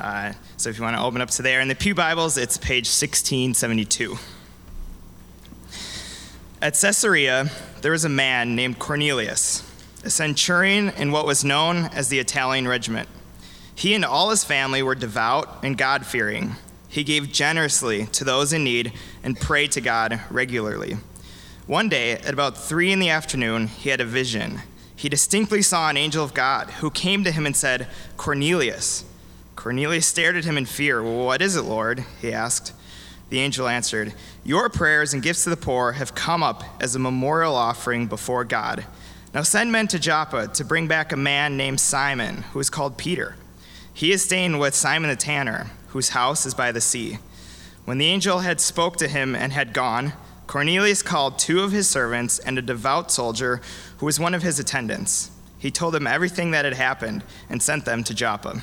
Uh, so if you want to open up to there in the Pew Bibles, it's page 1672. At Caesarea, there was a man named Cornelius, a centurion in what was known as the Italian regiment. He and all his family were devout and God fearing. He gave generously to those in need and prayed to God regularly. One day, at about three in the afternoon, he had a vision. He distinctly saw an angel of God who came to him and said, Cornelius. Cornelius stared at him in fear. What is it, Lord? he asked. The angel answered, Your prayers and gifts to the poor have come up as a memorial offering before God. Now send men to Joppa to bring back a man named Simon, who is called Peter. He is staying with Simon the tanner, whose house is by the sea. When the angel had spoke to him and had gone, Cornelius called two of his servants and a devout soldier who was one of his attendants. He told them everything that had happened and sent them to Joppa.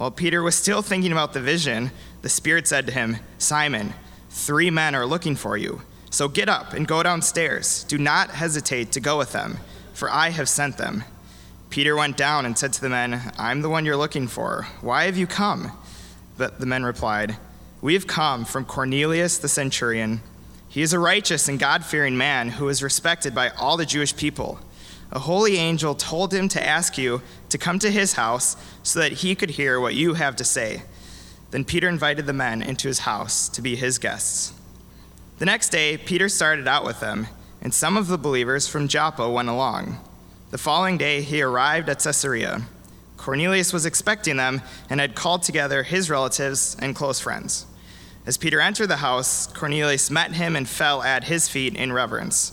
While Peter was still thinking about the vision, the Spirit said to him, Simon, three men are looking for you. So get up and go downstairs. Do not hesitate to go with them, for I have sent them. Peter went down and said to the men, I'm the one you're looking for. Why have you come? But the men replied, we have come from Cornelius the centurion. He is a righteous and God fearing man who is respected by all the Jewish people. A holy angel told him to ask you to come to his house so that he could hear what you have to say. Then Peter invited the men into his house to be his guests. The next day, Peter started out with them, and some of the believers from Joppa went along. The following day, he arrived at Caesarea. Cornelius was expecting them and had called together his relatives and close friends. As Peter entered the house, Cornelius met him and fell at his feet in reverence.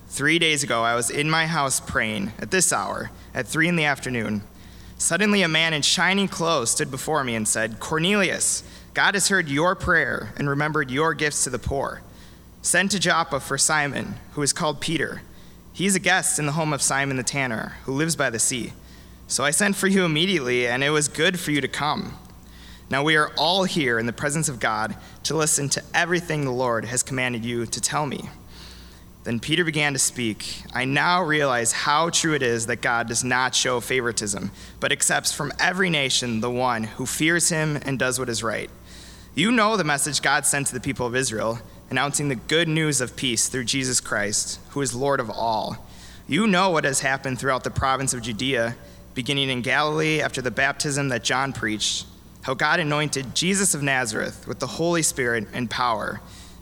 Three days ago I was in my house praying, at this hour, at three in the afternoon. Suddenly a man in shining clothes stood before me and said, Cornelius, God has heard your prayer and remembered your gifts to the poor. Send to Joppa for Simon, who is called Peter. He is a guest in the home of Simon the tanner, who lives by the sea. So I sent for you immediately, and it was good for you to come. Now we are all here in the presence of God to listen to everything the Lord has commanded you to tell me. Then Peter began to speak. I now realize how true it is that God does not show favoritism, but accepts from every nation the one who fears him and does what is right. You know the message God sent to the people of Israel, announcing the good news of peace through Jesus Christ, who is Lord of all. You know what has happened throughout the province of Judea, beginning in Galilee after the baptism that John preached how God anointed Jesus of Nazareth with the Holy Spirit and power,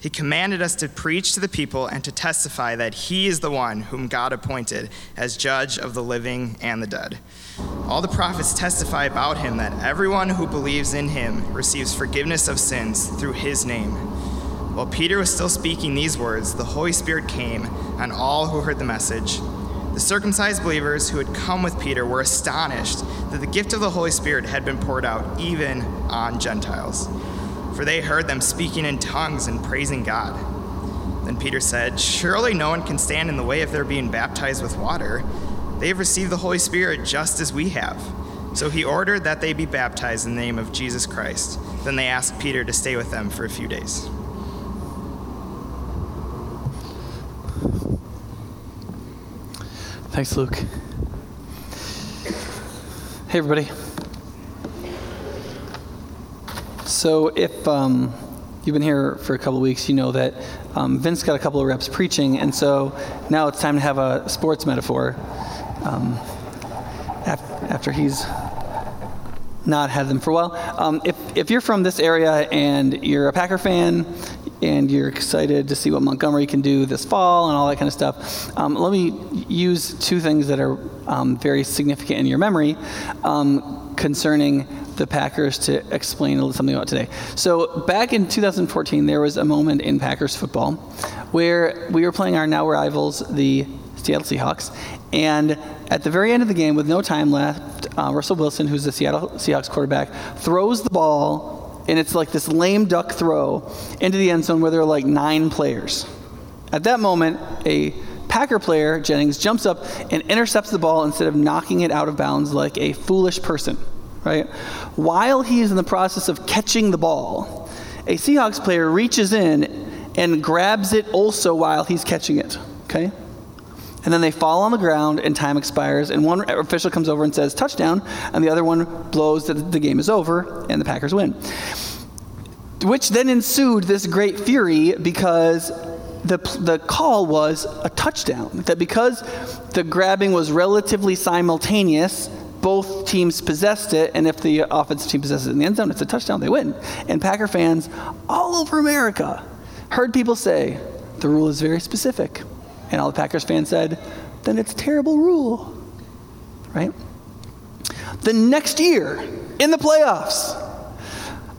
He commanded us to preach to the people and to testify that he is the one whom God appointed as judge of the living and the dead. All the prophets testify about him that everyone who believes in him receives forgiveness of sins through his name. While Peter was still speaking these words, the Holy Spirit came on all who heard the message. The circumcised believers who had come with Peter were astonished that the gift of the Holy Spirit had been poured out even on Gentiles, for they heard them speaking in tongues and praising God. Then Peter said, Surely no one can stand in the way of their being baptized with water. They have received the Holy Spirit just as we have. So he ordered that they be baptized in the name of Jesus Christ. Then they asked Peter to stay with them for a few days. Thanks, Luke. Hey, everybody. So, if um, you've been here for a couple weeks, you know that um, Vince got a couple of reps preaching, and so now it's time to have a sports metaphor um, after he's not had them for a while. Um, if, if you're from this area and you're a Packer fan, and you're excited to see what Montgomery can do this fall and all that kind of stuff, um, let me use two things that are um, very significant in your memory um, concerning the Packers to explain a little something about today. So, back in 2014, there was a moment in Packers football where we were playing our now rivals, the Seattle Seahawks, and at the very end of the game, with no time left, uh, Russell Wilson, who's the Seattle Seahawks quarterback, throws the ball and it's like this lame duck throw into the end zone where there are like nine players. At that moment, a Packer player, Jennings, jumps up and intercepts the ball instead of knocking it out of bounds like a foolish person, right? While he is in the process of catching the ball, a Seahawks player reaches in and grabs it also while he's catching it, okay? And then they fall on the ground and time expires, and one official comes over and says touchdown, and the other one blows that the game is over and the Packers win. Which then ensued this great fury because the, the call was a touchdown. That because the grabbing was relatively simultaneous, both teams possessed it, and if the offensive team possesses it in the end zone, it's a touchdown, they win. And Packer fans all over America heard people say, the rule is very specific. And all the Packers fans said, then it's a terrible rule. Right? The next year, in the playoffs,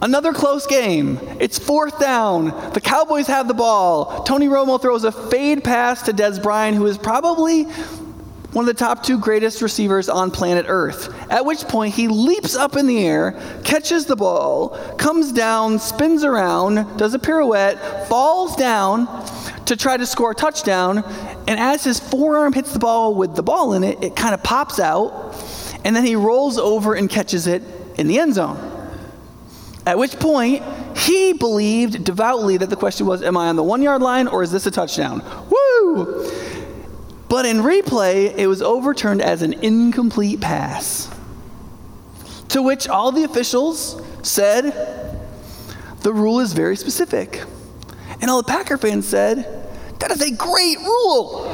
another close game. It's fourth down. The Cowboys have the ball. Tony Romo throws a fade pass to Dez Bryant, who is probably one of the top two greatest receivers on planet Earth. At which point, he leaps up in the air, catches the ball, comes down, spins around, does a pirouette, falls down to try to score a touchdown. And as his forearm hits the ball with the ball in it, it kind of pops out. And then he rolls over and catches it in the end zone. At which point, he believed devoutly that the question was Am I on the one yard line or is this a touchdown? Woo! But in replay, it was overturned as an incomplete pass. To which all the officials said, The rule is very specific. And all the Packer fans said, that is a great rule.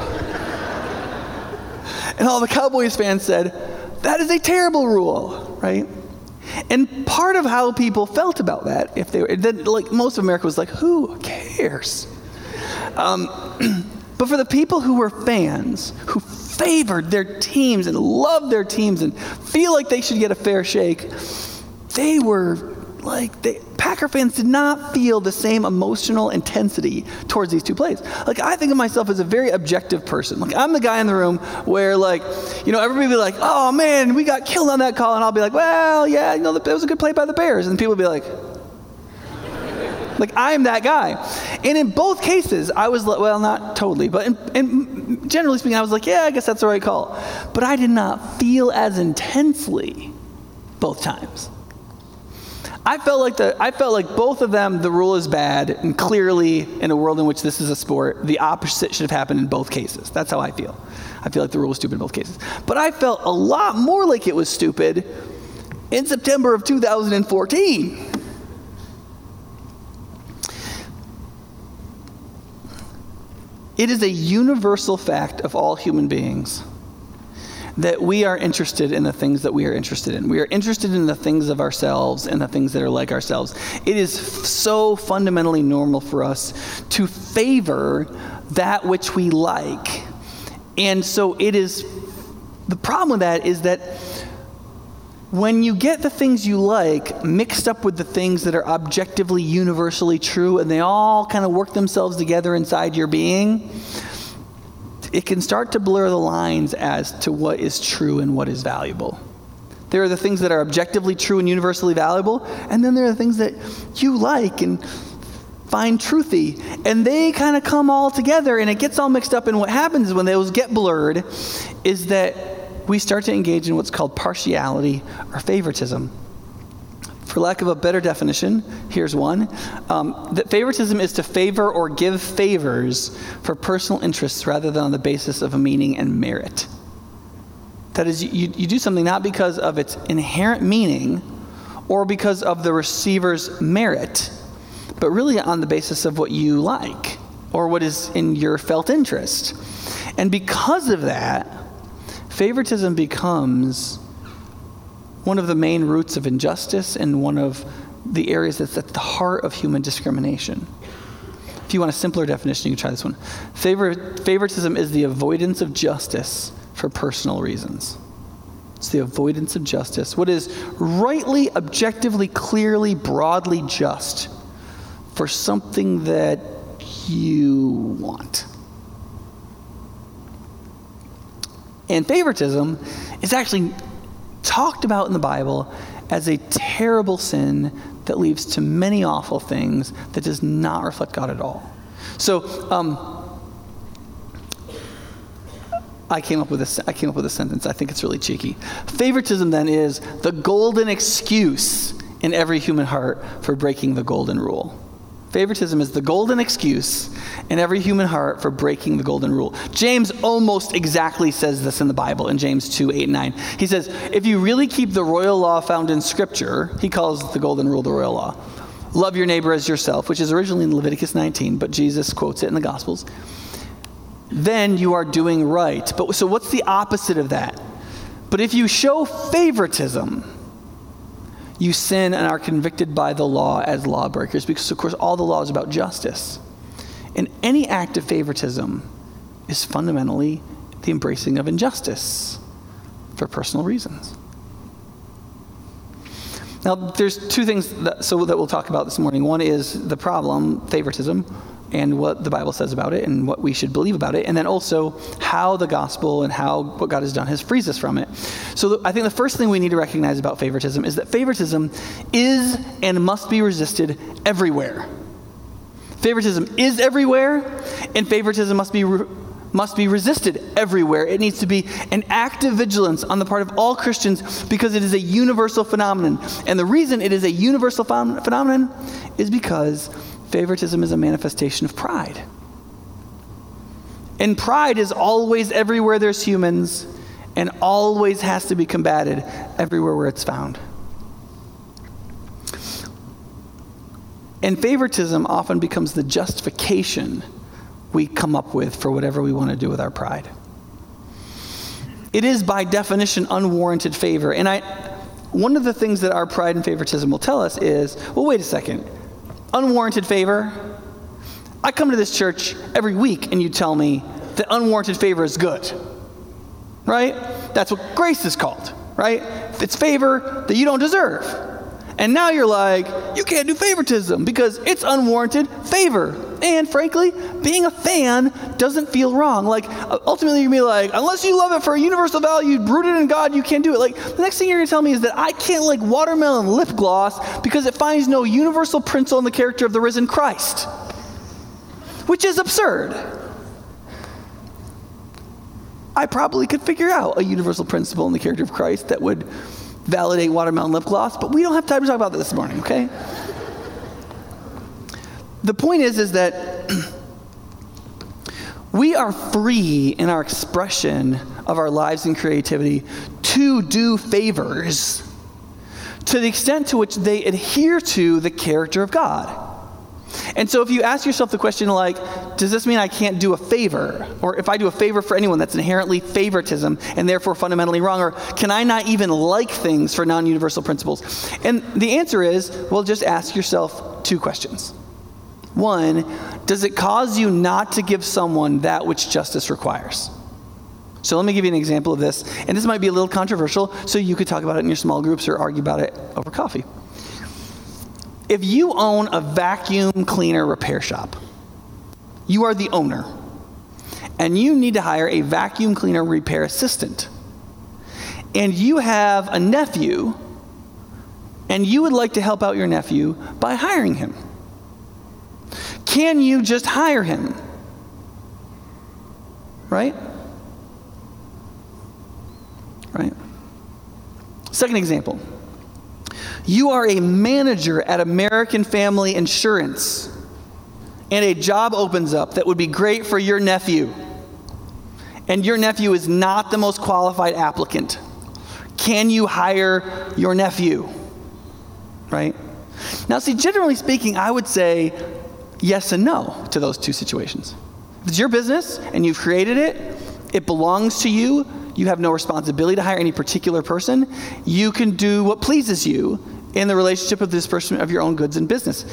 and all the Cowboys fans said, That is a terrible rule, right? And part of how people felt about that, if they were, like most of America was like, Who cares? Um, but for the people who were fans, who favored their teams and loved their teams and feel like they should get a fair shake, they were like they, Packer fans did not feel the same emotional intensity towards these two plays. Like I think of myself as a very objective person. Like I'm the guy in the room where like, you know, everybody be like, "Oh man, we got killed on that call," and I'll be like, "Well, yeah, you know, that was a good play by the Bears," and people be like. Like I'm that guy, and in both cases, I was well, not totally, but in, in, generally speaking, I was like, yeah, I guess that's the right call. But I did not feel as intensely both times. I felt like the I felt like both of them the rule is bad and clearly in a world in which this is a sport the opposite should have happened in both cases. That's how I feel. I feel like the rule was stupid in both cases. But I felt a lot more like it was stupid in September of 2014. It is a universal fact of all human beings that we are interested in the things that we are interested in. We are interested in the things of ourselves and the things that are like ourselves. It is so fundamentally normal for us to favor that which we like. And so it is, the problem with that is that when you get the things you like mixed up with the things that are objectively universally true and they all kind of work themselves together inside your being, it can start to blur the lines as to what is true and what is valuable. There are the things that are objectively true and universally valuable, and then there are the things that you like and find truthy. And they kind of come all together and it gets all mixed up. And what happens when those get blurred is that we start to engage in what's called partiality or favoritism. For lack of a better definition, here's one um, that favoritism is to favor or give favors for personal interests rather than on the basis of a meaning and merit. That is, you, you do something not because of its inherent meaning or because of the receiver's merit, but really on the basis of what you like or what is in your felt interest. And because of that, favoritism becomes one of the main roots of injustice and one of the areas that's at the heart of human discrimination. If you want a simpler definition, you can try this one. Favor, favoritism is the avoidance of justice for personal reasons. It's the avoidance of justice. What is rightly, objectively, clearly, broadly just for something that you want. And favoritism is actually talked about in the Bible as a terrible sin that leads to many awful things that does not reflect God at all. So, um, I came up with a, I came up with a sentence. I think it's really cheeky. Favoritism then is the golden excuse in every human heart for breaking the golden rule. Favoritism is the golden excuse in every human heart for breaking the golden rule. James almost exactly says this in the Bible in James 2 8 and 9. He says, If you really keep the royal law found in Scripture, he calls the golden rule the royal law. Love your neighbor as yourself, which is originally in Leviticus 19, but Jesus quotes it in the Gospels. Then you are doing right. But so what's the opposite of that? But if you show favoritism, you sin and are convicted by the law as lawbreakers, because, of course, all the law is about justice. And any act of favoritism is fundamentally the embracing of injustice for personal reasons. Now, there's two things that, so that we'll talk about this morning. One is the problem, favoritism, and what the Bible says about it and what we should believe about it, and then also how the gospel and how what God has done has frees us from it. So I think the first thing we need to recognize about favoritism is that favoritism is and must be resisted everywhere. Favoritism is everywhere, and favoritism must be re- must be resisted everywhere. It needs to be an active vigilance on the part of all Christians because it is a universal phenomenon. And the reason it is a universal ph- phenomenon is because Favoritism is a manifestation of pride. And pride is always everywhere there's humans and always has to be combated everywhere where it's found. And favoritism often becomes the justification we come up with for whatever we want to do with our pride. It is by definition unwarranted favor. And I one of the things that our pride and favoritism will tell us is, well wait a second unwarranted favor. I come to this church every week and you tell me that unwarranted favor is good. Right? That's what grace is called, right? It's favor that you don't deserve. And now you're like, you can't do favoritism because it's unwarranted favor. And frankly, being a fan doesn't feel wrong. Like, ultimately, you're going to be like, unless you love it for a universal value rooted in God, you can't do it. Like, the next thing you're going to tell me is that I can't like watermelon lip gloss because it finds no universal principle in the character of the risen Christ, which is absurd. I probably could figure out a universal principle in the character of Christ that would validate watermelon lip gloss, but we don't have time to talk about that this morning, okay? The point is is that we are free in our expression of our lives and creativity to do favors to the extent to which they adhere to the character of God. And so if you ask yourself the question like, does this mean I can't do a favor? Or if I do a favor for anyone, that's inherently favoritism and therefore fundamentally wrong? Or can I not even like things for non universal principles? And the answer is, well, just ask yourself two questions. One, does it cause you not to give someone that which justice requires? So let me give you an example of this. And this might be a little controversial, so you could talk about it in your small groups or argue about it over coffee. If you own a vacuum cleaner repair shop, you are the owner, and you need to hire a vacuum cleaner repair assistant, and you have a nephew, and you would like to help out your nephew by hiring him. Can you just hire him? Right? Right? Second example. You are a manager at American Family Insurance, and a job opens up that would be great for your nephew. And your nephew is not the most qualified applicant. Can you hire your nephew? Right? Now, see, generally speaking, I would say yes and no to those two situations. If it's your business and you've created it, it belongs to you, you have no responsibility to hire any particular person, you can do what pleases you in the relationship of this person of your own goods and business.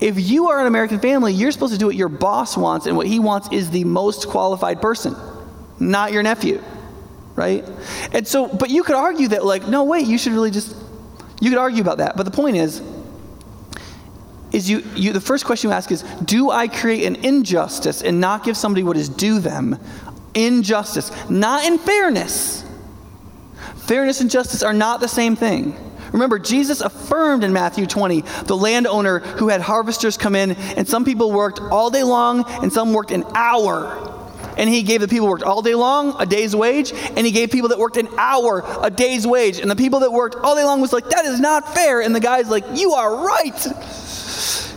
If you are an American family, you're supposed to do what your boss wants, and what he wants is the most qualified person, not your nephew, right? And so, but you could argue that, like, no, wait, you should really just, you could argue about that. But the point is, is you, you the first question you ask is, do I create an injustice and not give somebody what is due them? Injustice, not in fairness. Fairness and justice are not the same thing. Remember, Jesus affirmed in Matthew 20 the landowner who had harvesters come in, and some people worked all day long, and some worked an hour. And he gave the people who worked all day long a day's wage, and he gave people that worked an hour a day's wage. And the people that worked all day long was like, that is not fair. And the guy's like, you are right.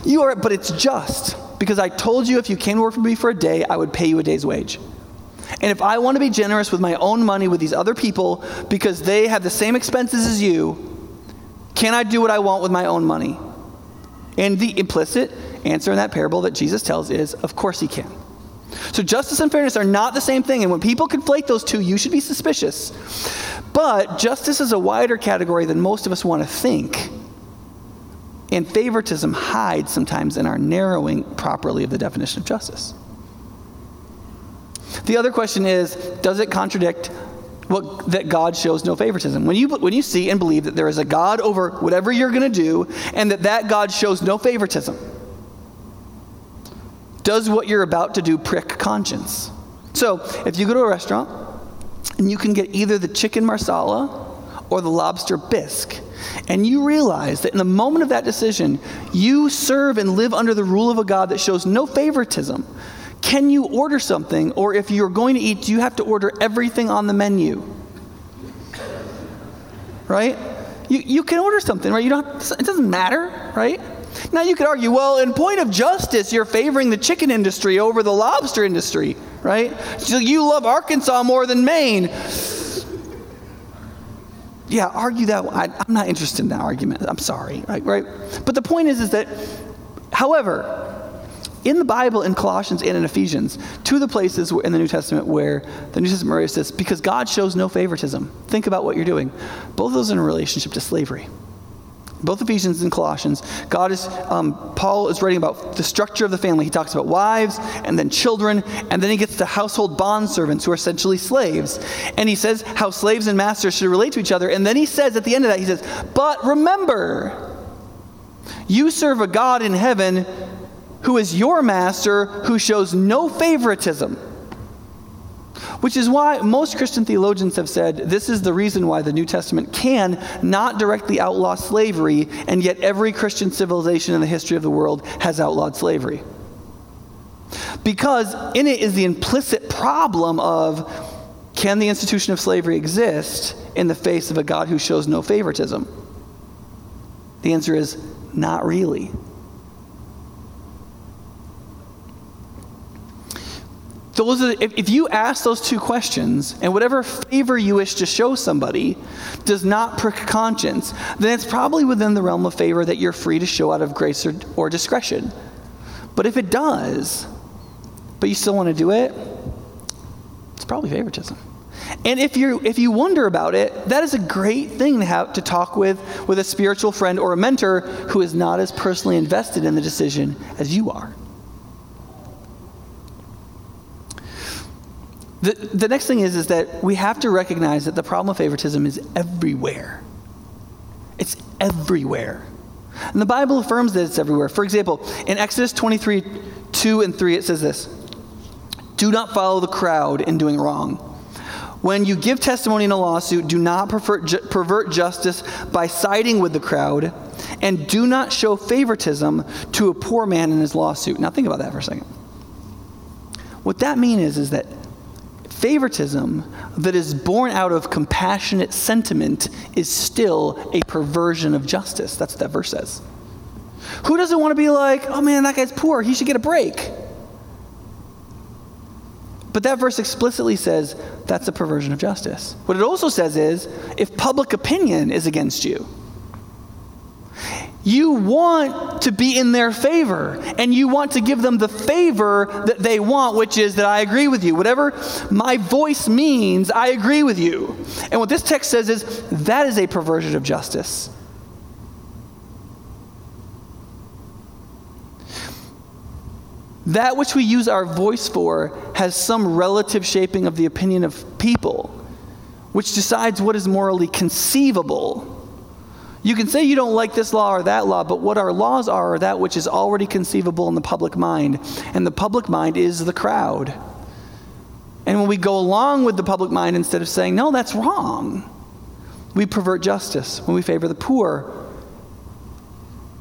You are, but it's just because I told you if you came to work for me for a day, I would pay you a day's wage. And if I want to be generous with my own money with these other people because they have the same expenses as you, can I do what I want with my own money? And the implicit answer in that parable that Jesus tells is, of course he can. So justice and fairness are not the same thing. And when people conflate those two, you should be suspicious. But justice is a wider category than most of us want to think. And favoritism hides sometimes in our narrowing properly of the definition of justice. The other question is does it contradict what, that God shows no favoritism. When you, when you see and believe that there is a God over whatever you're going to do and that that God shows no favoritism, does what you're about to do prick conscience? So, if you go to a restaurant and you can get either the chicken marsala or the lobster bisque, and you realize that in the moment of that decision, you serve and live under the rule of a God that shows no favoritism, can you order something? Or if you're going to eat, do you have to order everything on the menu? Right? You, you can order something, right? You don't, have, it doesn't matter, right? Now you could argue, well, in point of justice, you're favoring the chicken industry over the lobster industry, right? So you love Arkansas more than Maine. Yeah, argue that. I, am not interested in that argument. I'm sorry, right? Right. But the point is, is that, however, in the Bible, in Colossians and in Ephesians, two of the places in the New Testament where the New Testament this, because God shows no favoritism. Think about what you're doing. Both of those in relationship to slavery. Both Ephesians and Colossians, God is, um, Paul is writing about the structure of the family. He talks about wives and then children, and then he gets to household bond servants who are essentially slaves. And he says how slaves and masters should relate to each other. And then he says at the end of that, he says, But remember, you serve a God in heaven who is your master, who shows no favoritism. Which is why most Christian theologians have said this is the reason why the New Testament can not directly outlaw slavery, and yet every Christian civilization in the history of the world has outlawed slavery. Because in it is the implicit problem of can the institution of slavery exist in the face of a God who shows no favoritism? The answer is not really. Those are, if, if you ask those two questions and whatever favor you wish to show somebody does not prick conscience, then it's probably within the realm of favor that you're free to show out of grace or, or discretion. But if it does, but you still want to do it, it's probably favoritism. And if you if you wonder about it, that is a great thing to have to talk with with a spiritual friend or a mentor who is not as personally invested in the decision as you are. The, the next thing is, is that we have to recognize that the problem of favoritism is everywhere. It's everywhere. And the Bible affirms that it's everywhere. For example, in Exodus 23 2 and 3, it says this Do not follow the crowd in doing wrong. When you give testimony in a lawsuit, do not pervert, pervert justice by siding with the crowd, and do not show favoritism to a poor man in his lawsuit. Now, think about that for a second. What that means is, is that favoritism that is born out of compassionate sentiment is still a perversion of justice. That's what that verse says. Who doesn't want to be like, oh man, that guy's poor, he should get a break? But that verse explicitly says that's a perversion of justice. What it also says is if public opinion is against you, you want to be in their favor, and you want to give them the favor that they want, which is that I agree with you. Whatever my voice means, I agree with you. And what this text says is that is a perversion of justice. That which we use our voice for has some relative shaping of the opinion of people, which decides what is morally conceivable you can say you don't like this law or that law, but what our laws are are that which is already conceivable in the public mind. And the public mind is the crowd. And when we go along with the public mind instead of saying, no, that's wrong, we pervert justice when we favor the poor.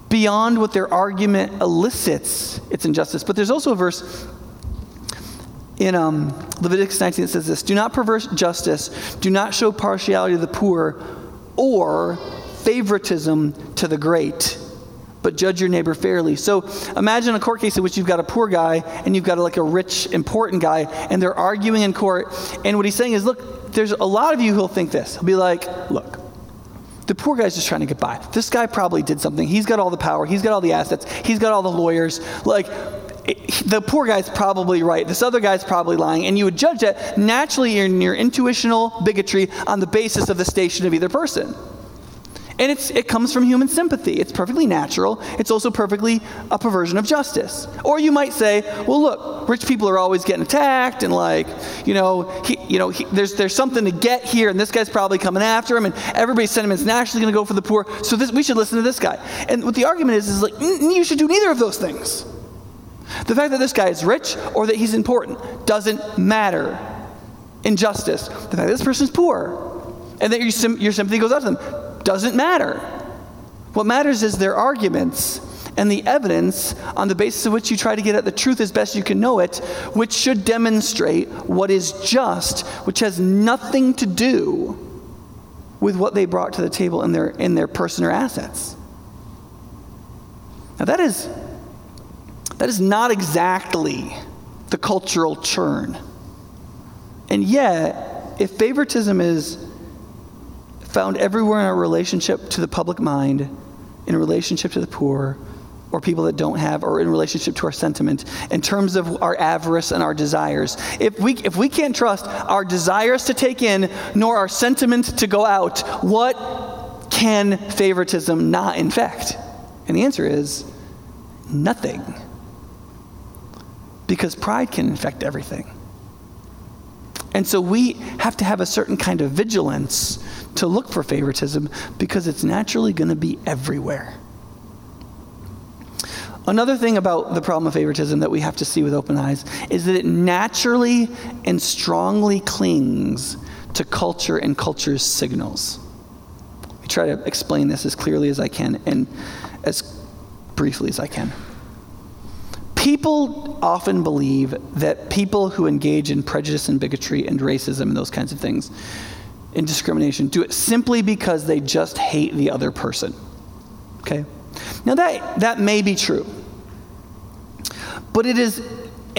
Beyond what their argument elicits, it's injustice. But there's also a verse in um, Leviticus 19 that says this Do not pervert justice, do not show partiality to the poor, or favoritism to the great, but judge your neighbor fairly. So imagine a court case in which you've got a poor guy and you've got like a rich, important guy, and they're arguing in court. And what he's saying is, look, there's a lot of you who'll think this. He'll be like, look, the poor guy's just trying to get by. This guy probably did something. He's got all the power, he's got all the assets, he's got all the lawyers. Like, the poor guy's probably right. This other guy's probably lying. And you would judge that naturally in your intuitional bigotry on the basis of the station of either person. And it's, it comes from human sympathy. It's perfectly natural. It's also perfectly a perversion of justice. Or you might say, well, look, rich people are always getting attacked, and like, you know, he, you know he, there's, there's something to get here, and this guy's probably coming after him, and everybody's sentiment's naturally going to go for the poor, so this, we should listen to this guy. And what the argument is, is like, you should do neither of those things. The fact that this guy is rich or that he's important doesn't matter in justice. The fact that this person's poor and that your, your sympathy goes out to them doesn't matter. What matters is their arguments and the evidence on the basis of which you try to get at the truth as best you can know it, which should demonstrate what is just, which has nothing to do with what they brought to the table in their, in their person or assets. Now, that is, that is not exactly the cultural churn. And yet, if favoritism is found everywhere in our relationship to the public mind, in relationship to the poor, or people that don't have, or in relationship to our sentiment, in terms of our avarice and our desires. If we, if we can't trust our desires to take in, nor our sentiment to go out, what can favoritism not infect? And the answer is nothing. Because pride can infect everything. And so we have to have a certain kind of vigilance to look for favoritism because it's naturally going to be everywhere. Another thing about the problem of favoritism that we have to see with open eyes is that it naturally and strongly clings to culture and culture's signals. I try to explain this as clearly as I can and as briefly as I can. People often believe that people who engage in prejudice and bigotry and racism and those kinds of things, in discrimination, do it simply because they just hate the other person. Okay? Now, that, that may be true, but it is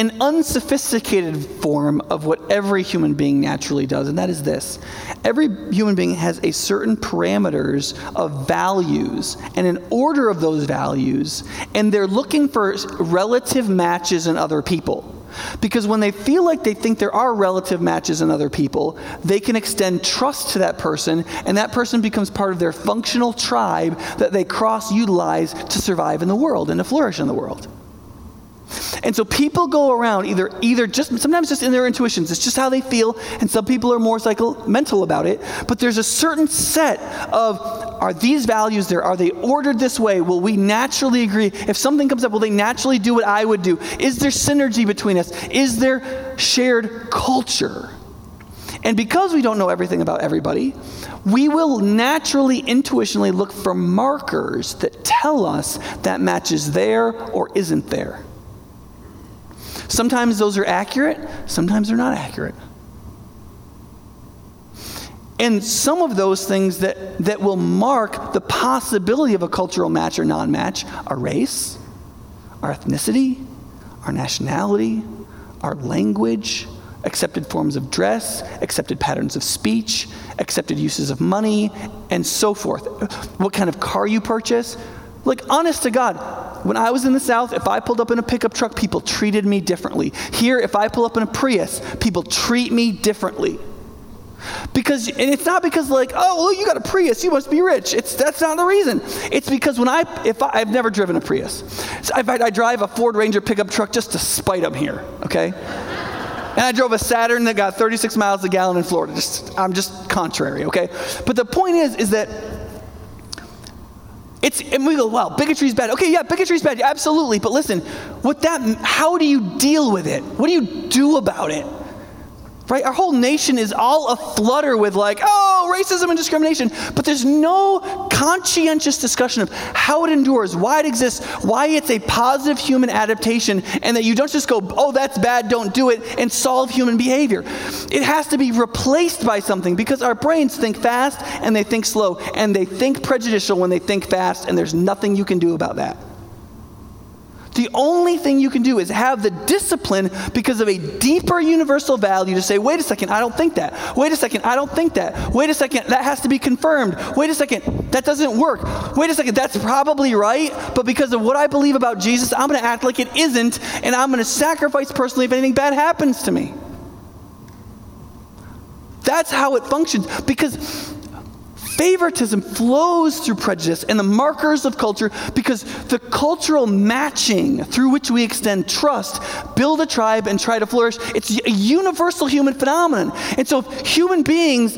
an unsophisticated form of what every human being naturally does, and that is this. Every human being has a certain parameters of values and an order of those values, and they're looking for relative matches in other people. Because when they feel like they think there are relative matches in other people, they can extend trust to that person, and that person becomes part of their functional tribe that they cross utilize to survive in the world and to flourish in the world. And so people go around either either just sometimes just in their intuitions. It's just how they feel, and some people are more mental about it. But there's a certain set of are these values there? Are they ordered this way? Will we naturally agree? If something comes up, will they naturally do what I would do? Is there synergy between us? Is there shared culture? And because we don't know everything about everybody, we will naturally, intuitionally look for markers that tell us that match is there or isn't there. Sometimes those are accurate, sometimes they're not accurate. And some of those things that, that will mark the possibility of a cultural match or non match are race, our ethnicity, our nationality, our language, accepted forms of dress, accepted patterns of speech, accepted uses of money, and so forth. What kind of car you purchase. Like, honest to God, when I was in the South, if I pulled up in a pickup truck, people treated me differently. Here, if I pull up in a Prius, people treat me differently. Because, and it's not because like, oh, well, you got a Prius, you must be rich. It's that's not the reason. It's because when I, if I, have never driven a Prius, so I, I drive a Ford Ranger pickup truck just to spite them here, okay? and I drove a Saturn that got 36 miles a gallon in Florida. Just, I'm just contrary, okay? But the point is, is that it's, and we go, wow, bigotry is bad. Okay, yeah, bigotry is bad, absolutely. But listen, what that, how do you deal with it? What do you do about it? Right? Our whole nation is all aflutter with, like, oh, racism and discrimination. But there's no conscientious discussion of how it endures, why it exists, why it's a positive human adaptation, and that you don't just go, oh, that's bad, don't do it, and solve human behavior. It has to be replaced by something because our brains think fast and they think slow, and they think prejudicial when they think fast, and there's nothing you can do about that. The only thing you can do is have the discipline because of a deeper universal value to say, wait a second, I don't think that. Wait a second, I don't think that. Wait a second, that has to be confirmed. Wait a second, that doesn't work. Wait a second, that's probably right, but because of what I believe about Jesus, I'm going to act like it isn't, and I'm going to sacrifice personally if anything bad happens to me. That's how it functions because favoritism flows through prejudice and the markers of culture because the cultural matching through which we extend trust build a tribe and try to flourish it's a universal human phenomenon. And so human beings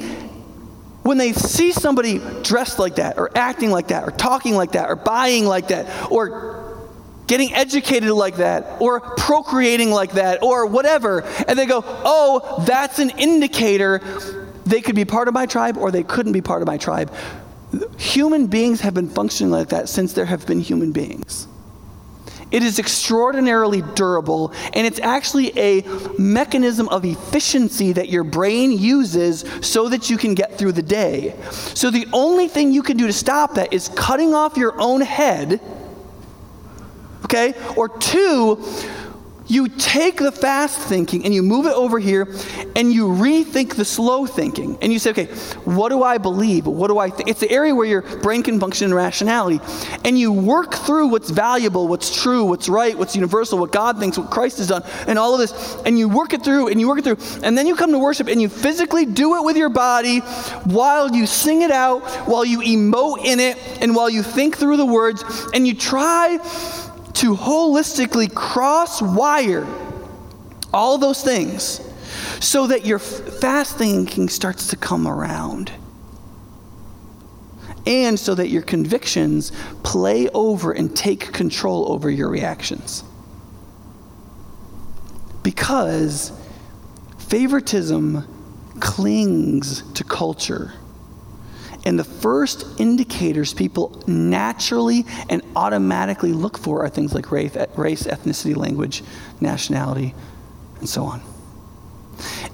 when they see somebody dressed like that or acting like that or talking like that or buying like that or getting educated like that or procreating like that or whatever and they go oh that's an indicator they could be part of my tribe or they couldn't be part of my tribe. Human beings have been functioning like that since there have been human beings. It is extraordinarily durable, and it's actually a mechanism of efficiency that your brain uses so that you can get through the day. So, the only thing you can do to stop that is cutting off your own head, okay? Or two, you take the fast thinking and you move it over here and you rethink the slow thinking. And you say, okay, what do I believe? What do I think? It's the area where your brain can function in rationality. And you work through what's valuable, what's true, what's right, what's universal, what God thinks, what Christ has done, and all of this. And you work it through and you work it through. And then you come to worship and you physically do it with your body while you sing it out, while you emote in it, and while you think through the words. And you try to holistically cross wire all those things so that your fast thinking starts to come around. And so that your convictions play over and take control over your reactions. Because favoritism clings to culture and the first indicators people naturally and automatically look for are things like race, ethnicity, language, nationality, and so on.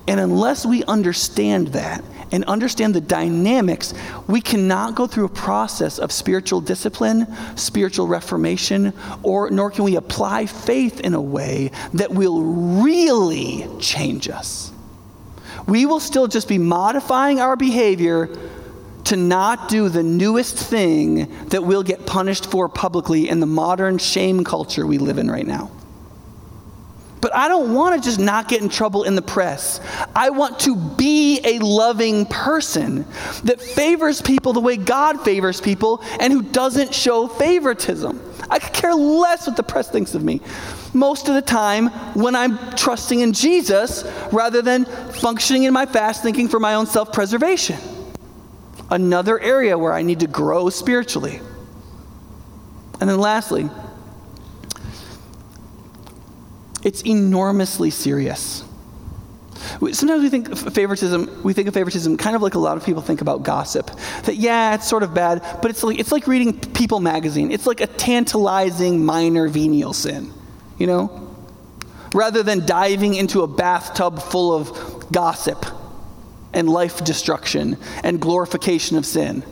And unless we understand that and understand the dynamics, we cannot go through a process of spiritual discipline, spiritual reformation, or nor can we apply faith in a way that will really change us. We will still just be modifying our behavior to not do the newest thing that we'll get punished for publicly in the modern shame culture we live in right now. But I don't want to just not get in trouble in the press. I want to be a loving person that favors people the way God favors people and who doesn't show favoritism. I could care less what the press thinks of me. Most of the time, when I'm trusting in Jesus rather than functioning in my fast thinking for my own self preservation. Another area where I need to grow spiritually. And then lastly, it's enormously serious. Sometimes we think favoritism, we think of favoritism kind of like a lot of people think about gossip. That yeah, it's sort of bad, but it's like it's like reading People magazine. It's like a tantalizing minor venial sin, you know? Rather than diving into a bathtub full of gossip and life destruction and glorification of sin.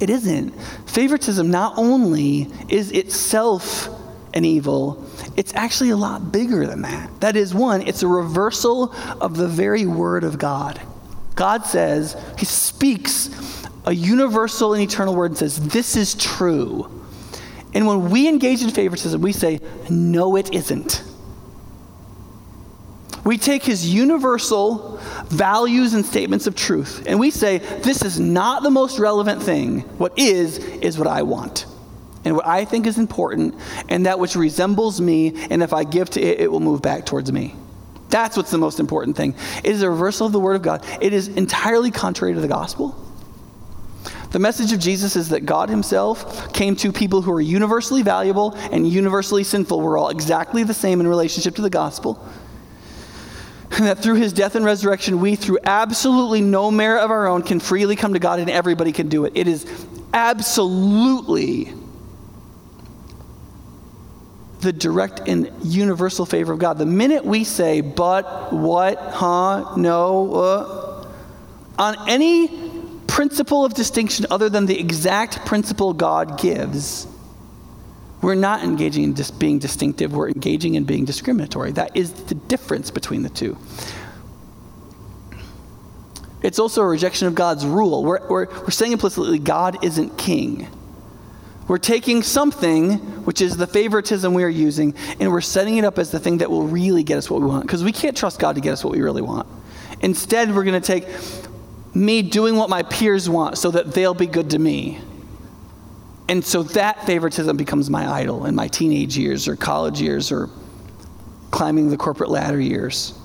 It isn't. Favoritism not only is itself an evil, it's actually a lot bigger than that. That is, one, it's a reversal of the very word of God. God says, He speaks a universal and eternal word and says, This is true. And when we engage in favoritism, we say, No, it isn't. We take his universal values and statements of truth, and we say, This is not the most relevant thing. What is, is what I want and what I think is important, and that which resembles me, and if I give to it, it will move back towards me. That's what's the most important thing. It is a reversal of the Word of God. It is entirely contrary to the gospel. The message of Jesus is that God Himself came to people who are universally valuable and universally sinful. We're all exactly the same in relationship to the gospel. And that through His death and resurrection, we, through absolutely no merit of our own, can freely come to God and everybody can do it. It is absolutely the direct and universal favor of God. The minute we say, but, what, huh, no, uh, on any principle of distinction other than the exact principle God gives, we're not engaging in just being distinctive, we're engaging in being discriminatory. That is the difference between the two. It's also a rejection of God's rule. We're, we're, we're saying implicitly God isn't king. We're taking something, which is the favoritism we are using, and we're setting it up as the thing that will really get us what we want. Because we can't trust God to get us what we really want. Instead, we're going to take me doing what my peers want so that they'll be good to me. And so that favoritism becomes my idol in my teenage years or college years or climbing the corporate ladder years.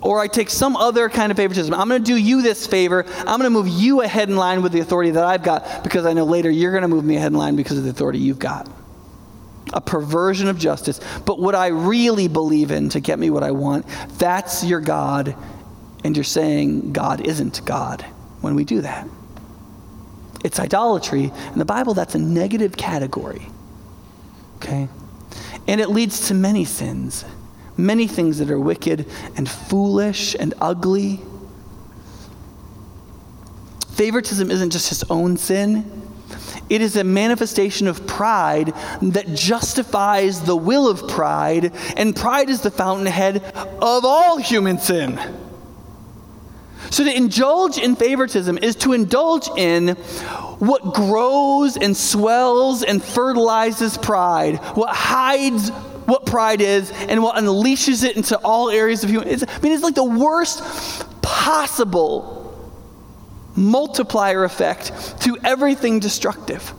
Or I take some other kind of favoritism. I'm going to do you this favor. I'm going to move you ahead in line with the authority that I've got because I know later you're going to move me ahead in line because of the authority you've got. A perversion of justice. But what I really believe in to get me what I want, that's your God. And you're saying God isn't God when we do that. It's idolatry. In the Bible, that's a negative category. Okay? And it leads to many sins many things that are wicked and foolish and ugly. Favoritism isn't just his own sin, it is a manifestation of pride that justifies the will of pride, and pride is the fountainhead of all human sin. So to indulge in favoritism is to indulge in what grows and swells and fertilizes pride, what hides what pride is and what unleashes it into all areas of human. I mean, it's like the worst possible multiplier effect to everything destructive.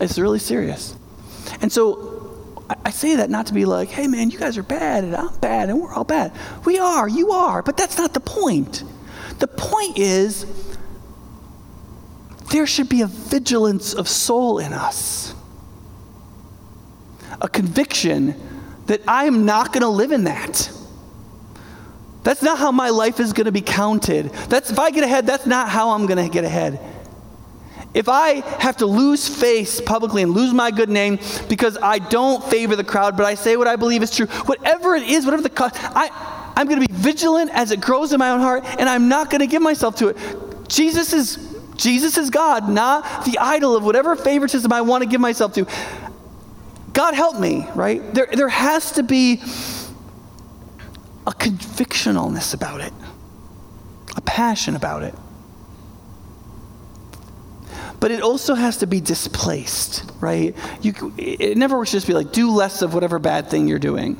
It's really serious. And so I say that not to be like, hey man, you guys are bad and I'm bad and we're all bad. We are, you are, but that's not the point. The point is there should be a vigilance of soul in us a conviction that I am not going to live in that. That's not how my life is going to be counted. That's if I get ahead, that's not how I'm going to get ahead. If I have to lose face publicly and lose my good name because I don't favor the crowd, but I say what I believe is true, whatever it is, whatever the cost, I, I'm going to be vigilant as it grows in my own heart, and I'm not going to give myself to it. Jesus is Jesus is God, not the idol of whatever favoritism I want to give myself to. God help me, right? There, there has to be a convictionalness about it, a passion about it. But it also has to be displaced, right? You, it never works to just be like, do less of whatever bad thing you're doing.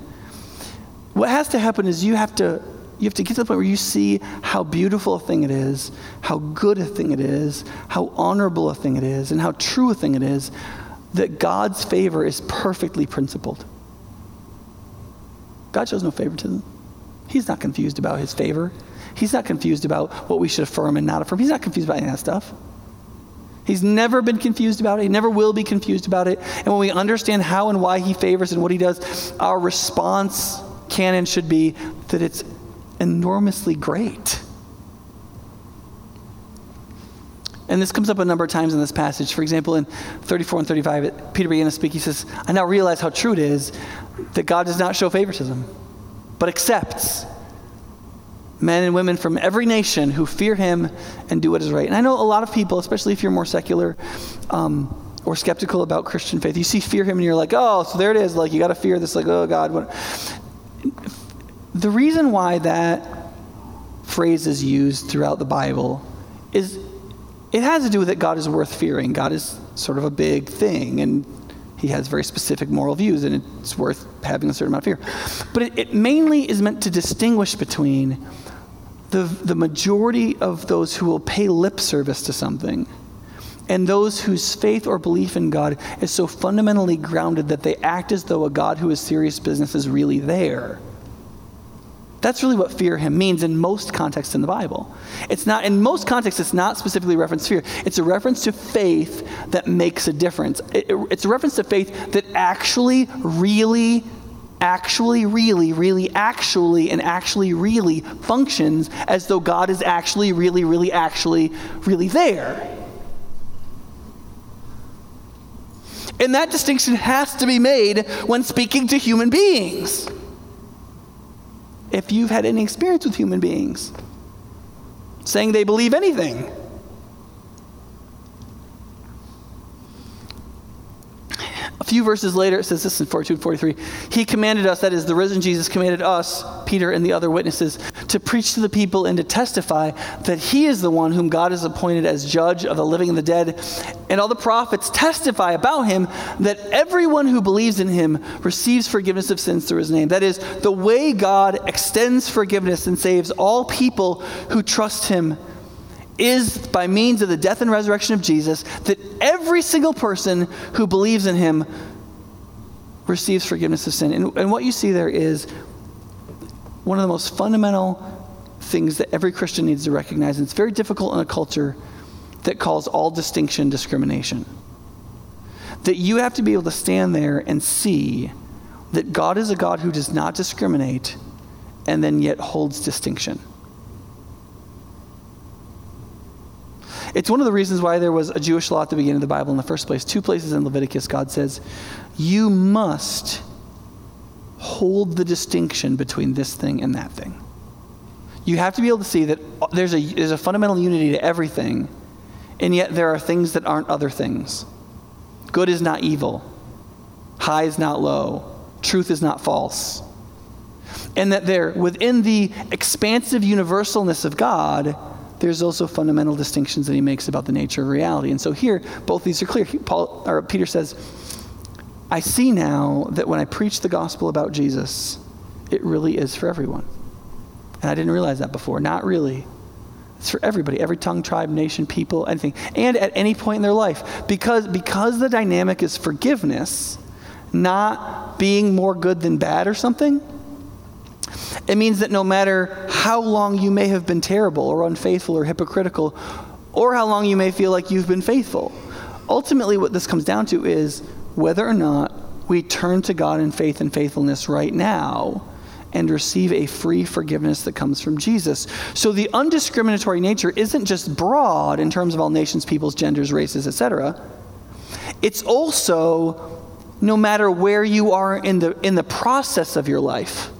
What has to happen is you have to you have to get to the point where you see how beautiful a thing it is, how good a thing it is, how honorable a thing it is, and how true a thing it is, that God's favor is perfectly principled. God shows no favoritism. He's not confused about his favor. He's not confused about what we should affirm and not affirm. He's not confused about any of that stuff. He's never been confused about it. He never will be confused about it. And when we understand how and why he favors and what he does, our response can and should be that it's enormously great. And this comes up a number of times in this passage. For example, in 34 and 35, Peter began to speak. He says, I now realize how true it is that God does not show favoritism, but accepts men and women from every nation who fear him and do what is right. And I know a lot of people, especially if you're more secular um, or skeptical about Christian faith, you see fear him and you're like, oh, so there it is. Like, you got to fear this. Like, oh, God. What? The reason why that phrase is used throughout the Bible is it has to do with that God is worth fearing. God is sort of a big thing, and he has very specific moral views, and it's worth having a certain amount of fear. But it, it mainly is meant to distinguish between the, the majority of those who will pay lip service to something and those whose faith or belief in God is so fundamentally grounded that they act as though a God who is serious business is really there. That's really what fear him means in most contexts in the Bible. It's not in most contexts it's not specifically reference fear. It's a reference to faith that makes a difference. It, it, it's a reference to faith that actually really actually really really actually and actually really functions as though God is actually really really actually really there. And that distinction has to be made when speaking to human beings if you've had any experience with human beings, saying they believe anything. A few verses later, it says this in 42 and 43. He commanded us, that is, the risen Jesus commanded us, Peter and the other witnesses, to preach to the people and to testify that he is the one whom God has appointed as judge of the living and the dead. And all the prophets testify about him that everyone who believes in him receives forgiveness of sins through his name. That is, the way God extends forgiveness and saves all people who trust him is by means of the death and resurrection of Jesus that every single person who believes in him receives forgiveness of sin. And, and what you see there is one of the most fundamental things that every Christian needs to recognize. And it's very difficult in a culture that calls all distinction discrimination. That you have to be able to stand there and see that God is a God who does not discriminate and then yet holds distinction. It's one of the reasons why there was a Jewish law at the beginning of the Bible in the first place. Two places in Leviticus, God says, You must hold the distinction between this thing and that thing. You have to be able to see that there's a, there's a fundamental unity to everything, and yet there are things that aren't other things. Good is not evil, high is not low, truth is not false. And that there, within the expansive universalness of God, there's also fundamental distinctions that he makes about the nature of reality. And so here, both these are clear. Paul, or Peter says, I see now that when I preach the gospel about Jesus, it really is for everyone. And I didn't realize that before. Not really. It's for everybody, every tongue, tribe, nation, people, anything. And at any point in their life. Because, because the dynamic is forgiveness, not being more good than bad or something, it means that no matter how long you may have been terrible or unfaithful or hypocritical, or how long you may feel like you've been faithful, ultimately what this comes down to is whether or not we turn to God in faith and faithfulness right now and receive a free forgiveness that comes from Jesus. So the undiscriminatory nature isn't just broad in terms of all nations, peoples, genders, races, etc. It's also no matter where you are in the in the process of your life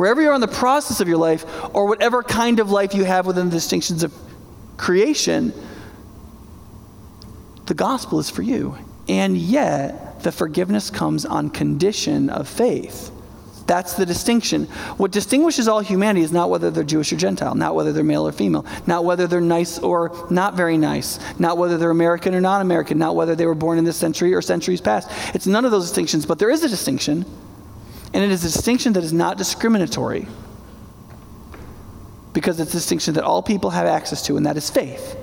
wherever you are in the process of your life, or whatever kind of life you have within the distinctions of creation, the gospel is for you. And yet, the forgiveness comes on condition of faith That's the distinction. What distinguishes all humanity is not whether they're Jewish or Gentile, not whether they're male or female, not whether they're nice or not very nice, not whether they're American or non American, not whether they were born in this century or centuries past. It's none of those distinctions, but there is a distinction, and it is a distinction that is not discriminatory because it's a distinction that all people have access to, and that is faith.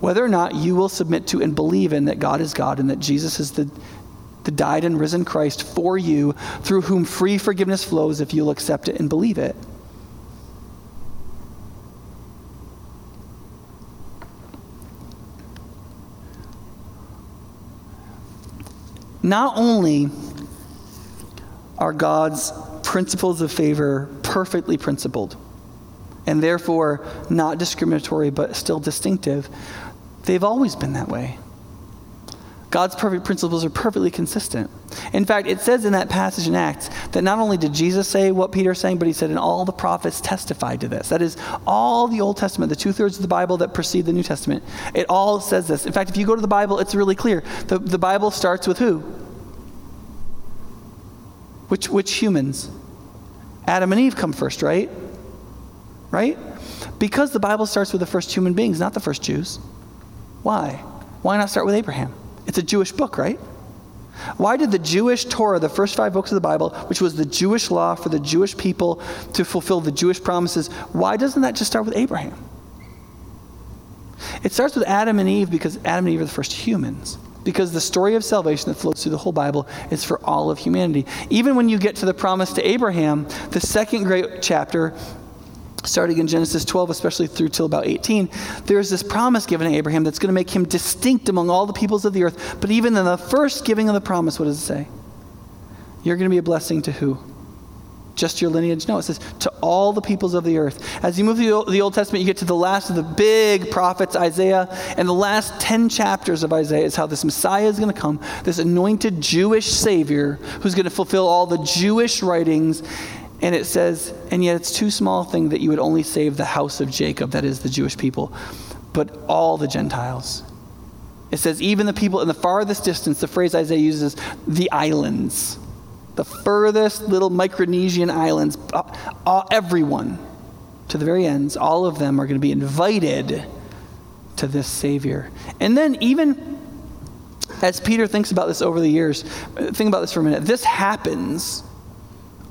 Whether or not you will submit to and believe in that God is God and that Jesus is the the died and risen Christ for you, through whom free forgiveness flows if you'll accept it and believe it. Not only are God's principles of favor perfectly principled, and therefore not discriminatory but still distinctive, they've always been that way. God's perfect principles are perfectly consistent. In fact, it says in that passage in Acts that not only did Jesus say what Peter's saying, but he said, and all the prophets testified to this. That is, all the Old Testament, the two thirds of the Bible that precede the New Testament, it all says this. In fact, if you go to the Bible, it's really clear. The, the Bible starts with who? Which, which humans? Adam and Eve come first, right? Right? Because the Bible starts with the first human beings, not the first Jews. Why? Why not start with Abraham? It's a Jewish book, right? Why did the Jewish Torah, the first five books of the Bible, which was the Jewish law for the Jewish people to fulfill the Jewish promises, why doesn't that just start with Abraham? It starts with Adam and Eve because Adam and Eve are the first humans. Because the story of salvation that flows through the whole Bible is for all of humanity. Even when you get to the promise to Abraham, the second great chapter starting in Genesis 12, especially through till about 18, there's this promise given to Abraham that's going to make him distinct among all the peoples of the earth. But even in the first giving of the promise, what does it say? You're going to be a blessing to who? Just your lineage? No, it says to all the peoples of the earth. As you move through the Old Testament, you get to the last of the big prophets, Isaiah, and the last 10 chapters of Isaiah is how this Messiah is going to come, this anointed Jewish Savior who's going to fulfill all the Jewish writings and it says, and yet it's too small a thing that you would only save the house of Jacob, that is the Jewish people, but all the Gentiles. It says, even the people in the farthest distance, the phrase Isaiah uses, the islands, the furthest little Micronesian islands, uh, uh, everyone to the very ends, all of them are going to be invited to this Savior. And then, even as Peter thinks about this over the years, think about this for a minute. This happens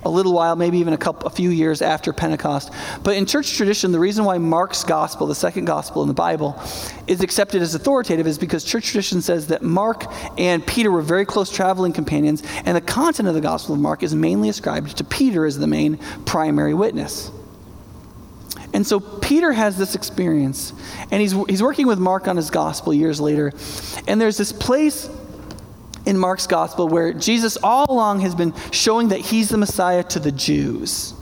a little while, maybe even a couple, a few years after Pentecost. But in church tradition, the reason why Mark's gospel, the second gospel in the Bible, is accepted as authoritative is because church tradition says that Mark and Peter were very close traveling companions, and the content of the gospel of Mark is mainly ascribed to Peter as the main primary witness. And so Peter has this experience, and he's, he's working with Mark on his gospel years later. And there's this place in Mark's gospel where Jesus all along has been showing that he's the Messiah to the Jews.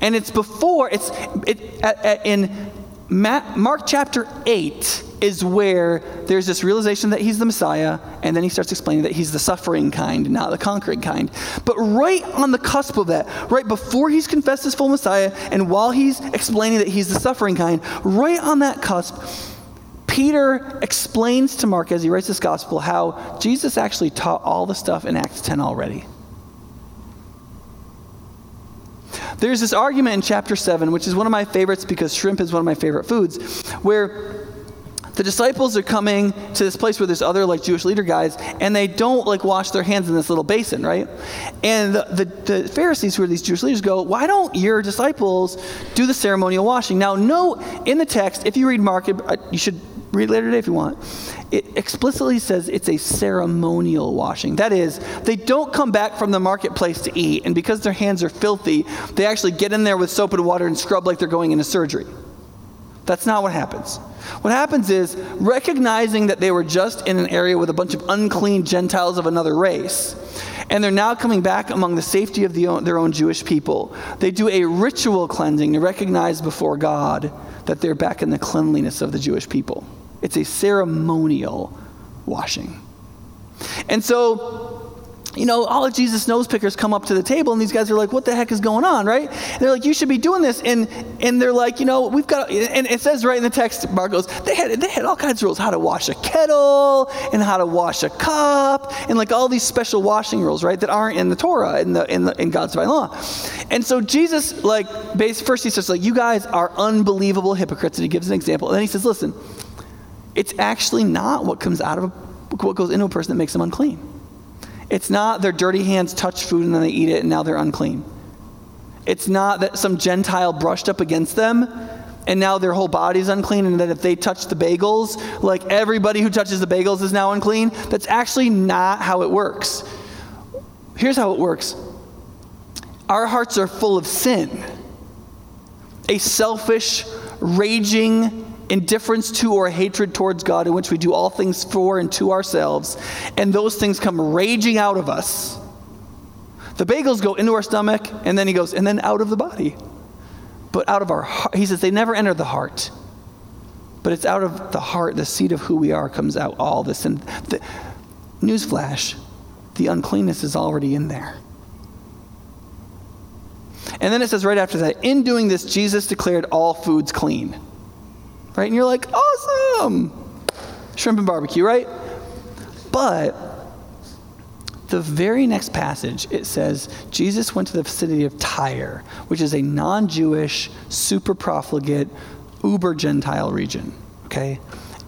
And it's before, it's it, at, at, in Mark chapter 8 is where there's this realization that he's the Messiah, and then he starts explaining that he's the suffering kind, not the conquering kind. But right on the cusp of that, right before he's confessed his full Messiah, and while he's explaining that he's the suffering kind, right on that cusp, Peter explains to Mark as he writes this gospel how Jesus actually taught all the stuff in Acts 10 already. There's this argument in chapter 7, which is one of my favorites because shrimp is one of my favorite foods, where the disciples are coming to this place where there's other like Jewish leader guys, and they don't like wash their hands in this little basin, right? And the, the, the, Pharisees, who are these Jewish leaders, go, Why don't your disciples do the ceremonial washing? Now, no, in the text, if you read Mark, uh, you should Read later today if you want. It explicitly says it's a ceremonial washing. That is, they don't come back from the marketplace to eat, and because their hands are filthy, they actually get in there with soap and water and scrub like they're going into surgery. That's not what happens. What happens is, recognizing that they were just in an area with a bunch of unclean Gentiles of another race, and they're now coming back among the safety of the, their own Jewish people, they do a ritual cleansing to recognize before God that they're back in the cleanliness of the Jewish people. It's a ceremonial washing. And so you know, all of Jesus' nose pickers come up to the table, and these guys are like, "What the heck is going on?" Right? And they're like, "You should be doing this," and and they're like, "You know, we've got," and it says right in the text, Mark goes, "They had they had all kinds of rules: how to wash a kettle, and how to wash a cup, and like all these special washing rules, right? That aren't in the Torah in the in, the, in God's divine law." And so Jesus, like, first he says, like, "You guys are unbelievable hypocrites," and he gives an example, and then he says, "Listen, it's actually not what comes out of what goes into a person that makes them unclean." It's not their dirty hands touch food and then they eat it and now they're unclean. It's not that some Gentile brushed up against them and now their whole body's unclean and that if they touch the bagels, like everybody who touches the bagels is now unclean. That's actually not how it works. Here's how it works our hearts are full of sin, a selfish, raging, indifference to or hatred towards God, in which we do all things for and to ourselves, and those things come raging out of us. The bagels go into our stomach, and then he goes, and then out of the body. But out of our heart, he says they never enter the heart. But it's out of the heart, the seed of who we are comes out all this. And the, newsflash, the uncleanness is already in there. And then it says right after that, in doing this, Jesus declared all foods clean right? And you're like, awesome! Shrimp and barbecue, right? But the very next passage, it says, Jesus went to the city of Tyre, which is a non Jewish, super profligate, uber Gentile region, okay?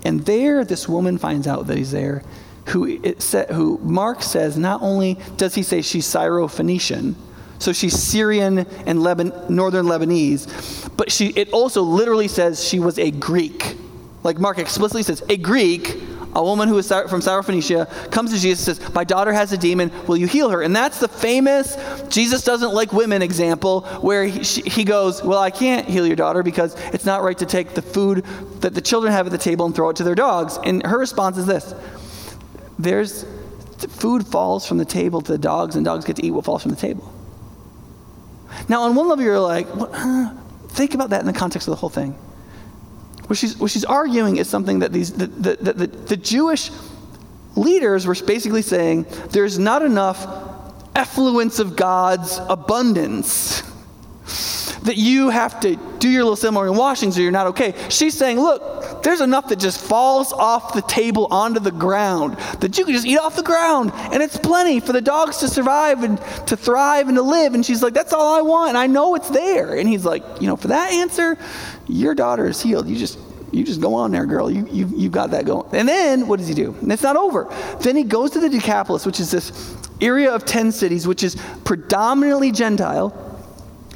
And there, this woman finds out that he's there, who, it sa- who Mark says not only does he say she's Syro-Phoenician, so she's Syrian and northern Lebanese, but she, it also literally says she was a Greek. Like Mark explicitly says, a Greek, a woman who is from Syrophoenicia, comes to Jesus and says, My daughter has a demon, will you heal her? And that's the famous Jesus doesn't like women example where he, he goes, Well, I can't heal your daughter because it's not right to take the food that the children have at the table and throw it to their dogs. And her response is this There's food falls from the table to the dogs, and dogs get to eat what falls from the table. Now, on one level, you're like, think about that in the context of the whole thing. What she's, what she's arguing is something that these, the, the, the, the Jewish leaders were basically saying there's not enough effluence of God's abundance that you have to do your little ceremony and washings or you're not okay. She's saying, look, there's enough that just falls off the table onto the ground that you can just eat off the ground and it's plenty for the dogs to survive and to thrive and to live. And she's like, that's all I want. And I know it's there. And he's like, you know, for that answer, your daughter is healed. You just you just go on there, girl. You, you, you've got that going. And then what does he do? And it's not over. Then he goes to the Decapolis, which is this area of 10 cities, which is predominantly Gentile.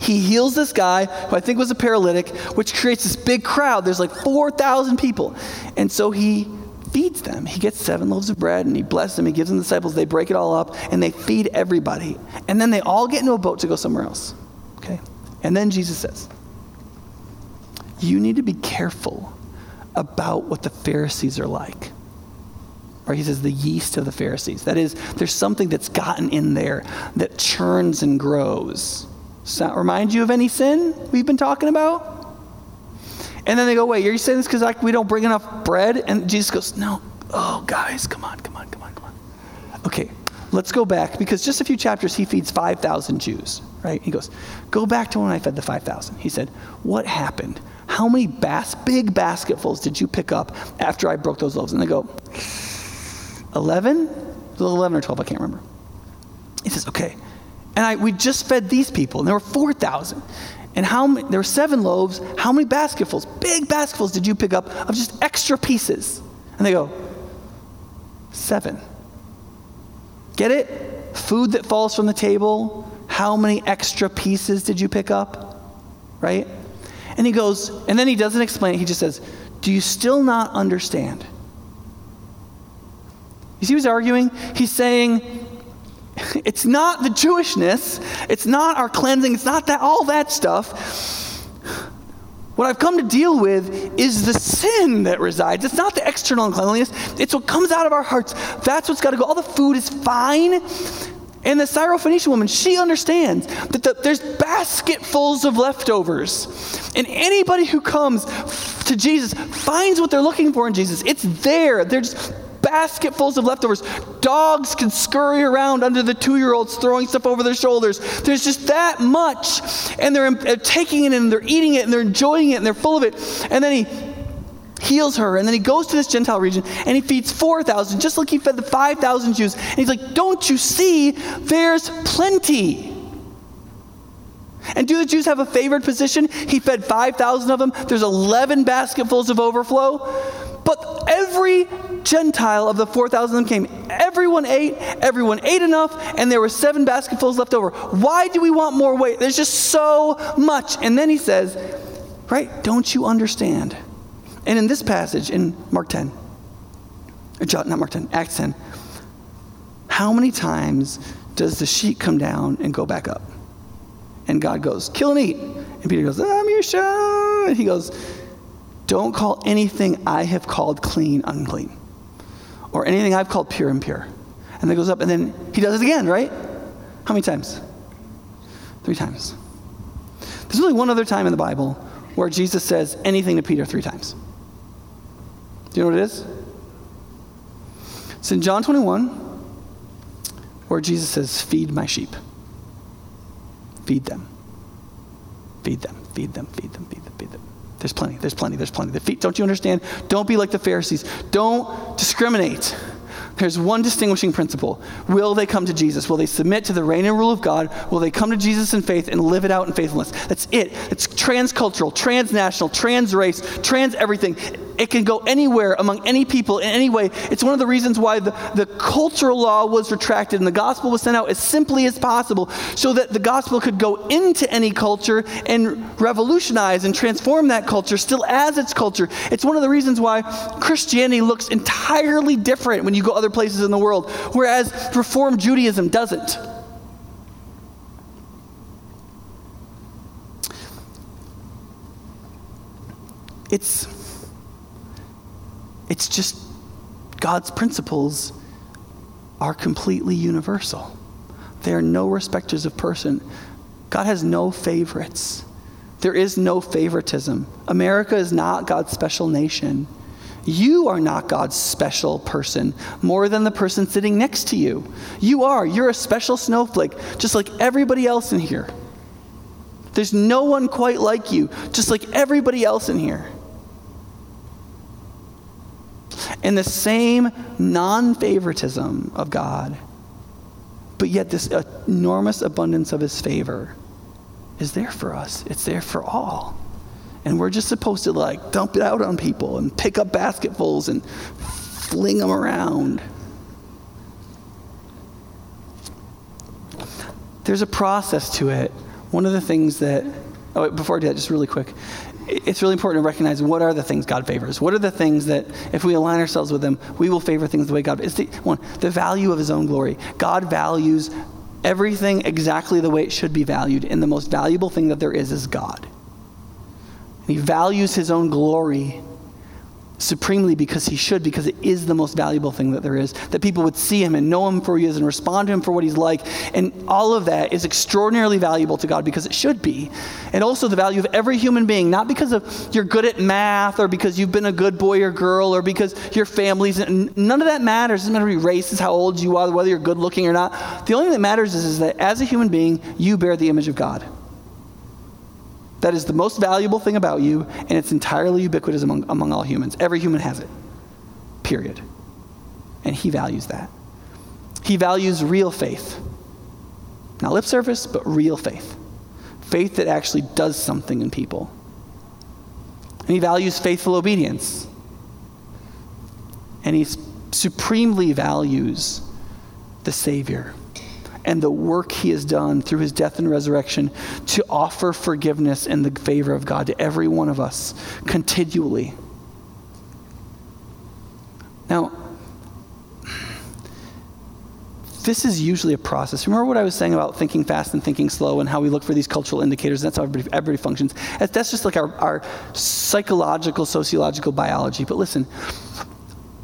He heals this guy, who I think was a paralytic, which creates this big crowd. There's like 4,000 people. And so he feeds them. He gets seven loaves of bread and he blesses them. He gives them the disciples. They break it all up and they feed everybody. And then they all get into a boat to go somewhere else. Okay? And then Jesus says, You need to be careful about what the Pharisees are like. Or he says, the yeast of the Pharisees. That is, there's something that's gotten in there that churns and grows. That remind you of any sin we've been talking about? And then they go, wait, are you're saying this because like we don't bring enough bread? And Jesus goes, no. Oh, guys, come on, come on, come on, come on. Okay, let's go back because just a few chapters he feeds 5,000 Jews, right? He goes, go back to when I fed the 5,000. He said, what happened? How many bas- big basketfuls did you pick up after I broke those loaves? And they go, 11? 11 or 12, I can't remember. He says, okay, and I, we just fed these people, and there were 4,000. And how many, there were seven loaves. How many basketfuls, big basketfuls, did you pick up of just extra pieces? And they go, seven. Get it? Food that falls from the table. How many extra pieces did you pick up? Right? And he goes, and then he doesn't explain it. He just says, Do you still not understand? You see who's arguing? He's saying, it's not the Jewishness, it's not our cleansing, it's not that all that stuff. What I've come to deal with is the sin that resides. It's not the external uncleanliness, it's what comes out of our hearts. That's what's got to go. All the food is fine. And the Syrophoenician woman, she understands that the, there's basketfuls of leftovers. And anybody who comes to Jesus finds what they're looking for in Jesus. It's there. They're just basketfuls of leftovers. Dogs can scurry around under the two year olds throwing stuff over their shoulders. There's just that much. And they're, they're taking it and they're eating it and they're enjoying it and they're full of it. And then he heals her, and then he goes to this Gentile region and he feeds 4,000, just like he fed the 5,000 Jews. And he's like, Don't you see? There's plenty. And do the Jews have a favored position? He fed 5,000 of them. There's 11 basketfuls of overflow. But every Gentile of the 4,000 of them came. Everyone ate. Everyone ate enough. And there were seven basketfuls left over. Why do we want more weight? There's just so much. And then he says, right, don't you understand? And in this passage, in Mark 10, uh, John, not Mark 10, Acts 10, how many times does the sheet come down and go back up? And God goes, kill and eat. And Peter goes, I'm your son. And he goes, don't call anything I have called clean unclean, or anything I've called pure impure. And then it goes up, and then he does it again, right? How many times? Three times. There's only one other time in the Bible where Jesus says anything to Peter three times. Do you know what it is? It's in John 21, where Jesus says, Feed my sheep. Feed them, feed them, feed them, feed them, feed them. There's plenty, there's plenty, there's plenty. The feet, don't you understand? Don't be like the Pharisees. Don't discriminate. There's one distinguishing principle. Will they come to Jesus? Will they submit to the reign and rule of God? Will they come to Jesus in faith and live it out in faithfulness? That's it. It's transcultural, transnational, trans race, trans everything. It can go anywhere among any people in any way. It's one of the reasons why the, the cultural law was retracted and the gospel was sent out as simply as possible so that the gospel could go into any culture and revolutionize and transform that culture still as its culture. It's one of the reasons why Christianity looks entirely different when you go other places in the world, whereas Reformed Judaism doesn't. It's it's just God's principles are completely universal. They are no respecters of person. God has no favorites. There is no favoritism. America is not God's special nation. You are not God's special person more than the person sitting next to you. You are. You're a special snowflake, just like everybody else in here. There's no one quite like you, just like everybody else in here and the same non favoritism of God, but yet this enormous abundance of His favor is there for us. It's there for all. And we're just supposed to like dump it out on people and pick up basketfuls and fling them around. There's a process to it. One of the things that, oh, before I do that, just really quick, it's really important to recognize what are the things God favors. What are the things that, if we align ourselves with them, we will favor things the way God. It's the one, the value of His own glory. God values everything exactly the way it should be valued, and the most valuable thing that there is is God. he values His own glory supremely because he should, because it is the most valuable thing that there is. That people would see him and know him for who he is and respond to him for what he's like. And all of that is extraordinarily valuable to God because it should be. And also the value of every human being, not because of you're good at math or because you've been a good boy or girl or because your family's. None of that matters. It doesn't matter your race is how old you are, whether you're good looking or not. The only thing that matters is, is that as a human being, you bear the image of God. That is the most valuable thing about you, and it's entirely ubiquitous among, among all humans. Every human has it, period. And he values that. He values real faith. Not lip service, but real faith. Faith that actually does something in people. And he values faithful obedience. And he supremely values the Savior and the work he has done through his death and resurrection to offer forgiveness and the favor of God to every one of us continually. Now, this is usually a process. Remember what I was saying about thinking fast and thinking slow and how we look for these cultural indicators? That's how everybody, everybody functions. That's just like our, our psychological, sociological biology. But listen,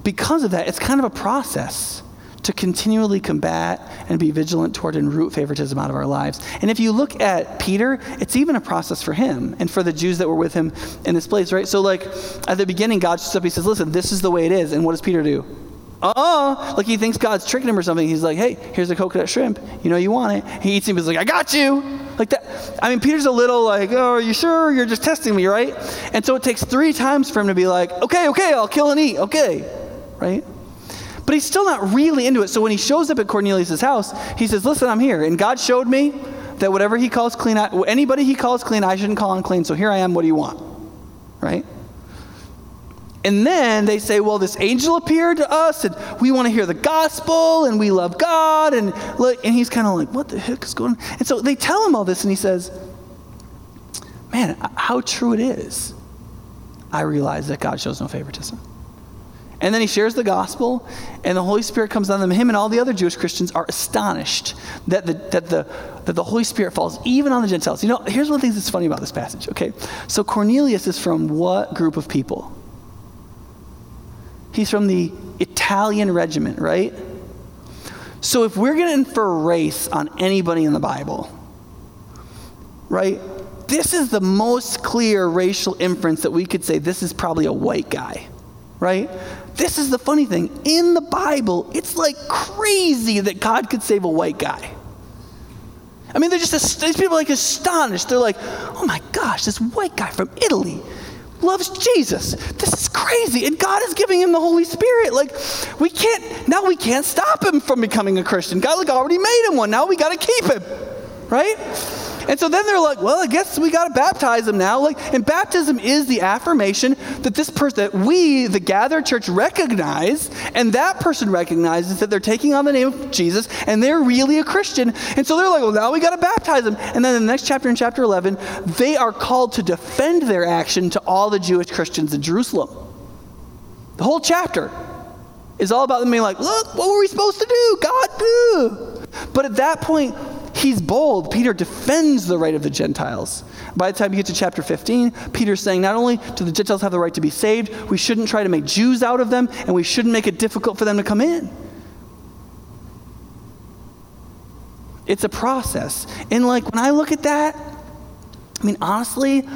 because of that, it's kind of a process to continually combat and be vigilant toward and root favoritism out of our lives. And if you look at Peter, it's even a process for him and for the Jews that were with him in this place, right? So, like, at the beginning, God shows up, he says, Listen, this is the way it is. And what does Peter do? uh-uh. Like he thinks God's tricking him or something. He's like, hey, here's a coconut shrimp. You know you want it. He eats him. He's like, I got you. Like that. I mean, Peter's a little like, oh, are you sure? You're just testing me, right? And so it takes three times for him to be like, okay, okay, I'll kill and eat. Okay, right? But he's still not really into it. So when he shows up at Cornelius' house, he says, listen, I'm here. And God showed me that whatever he calls clean, anybody he calls clean, I shouldn't call unclean. So here I am. What do you want? Right? And then they say, well, this angel appeared to us, and we want to hear the gospel, and we love God. And, look, and he's kind of like, what the heck is going on? And so they tell him all this, and he says, man, how true it is. I realize that God shows no favoritism. And then he shares the gospel, and the Holy Spirit comes on them. Him and all the other Jewish Christians are astonished that the, that the, that the Holy Spirit falls even on the Gentiles. You know, here's one of the things that's funny about this passage, okay? So Cornelius is from what group of people? He's from the Italian regiment, right? So if we're going to infer race on anybody in the Bible, right? This is the most clear racial inference that we could say this is probably a white guy, right? This is the funny thing. In the Bible, it's like crazy that God could save a white guy. I mean, they're just, these people are like astonished. They're like, oh my gosh, this white guy from Italy loves Jesus. This is crazy. And God is giving him the Holy Spirit. Like, we can't, now we can't stop him from becoming a Christian. God like already made him one. Now we got to keep him. Right? And so then they're like, well, I guess we got to baptize them now. Like, and baptism is the affirmation that this person, that we, the gathered church, recognize, and that person recognizes that they're taking on the name of Jesus and they're really a Christian. And so they're like, well, now we got to baptize them. And then in the next chapter, in chapter 11, they are called to defend their action to all the Jewish Christians in Jerusalem. The whole chapter is all about them being like, look, what were we supposed to do? God, do. But at that point, he's bold. Peter defends the right of the Gentiles. By the time you get to chapter 15, Peter's saying not only do the Gentiles have the right to be saved, we shouldn't try to make Jews out of them, and we shouldn't make it difficult for them to come in. It's a process. And like when I look at that, I mean, honestly,